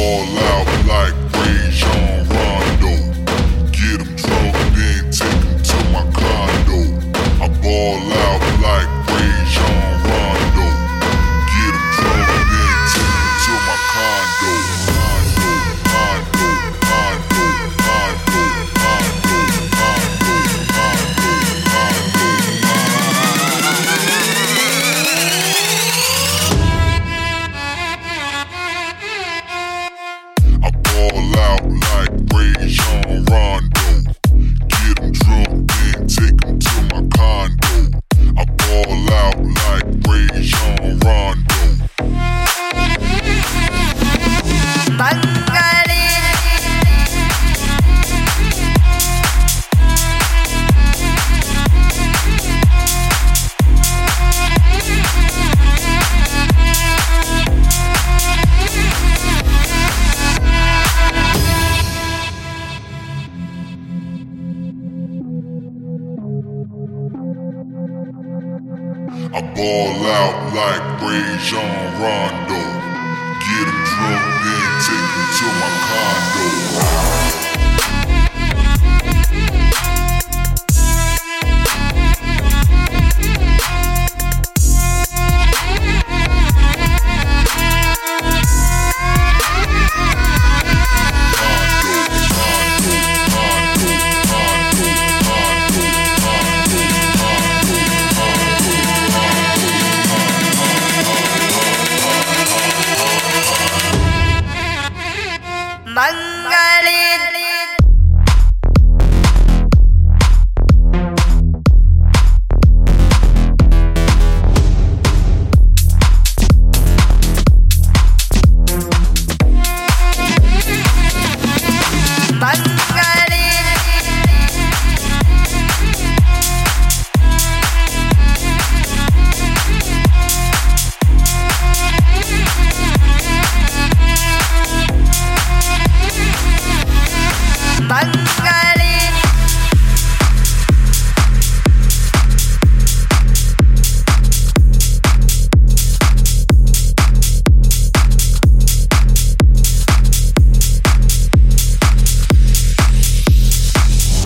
all out. I ball out like Rajon Rondo. Get him drunk, then take him to my condo. Khalid. Khalid.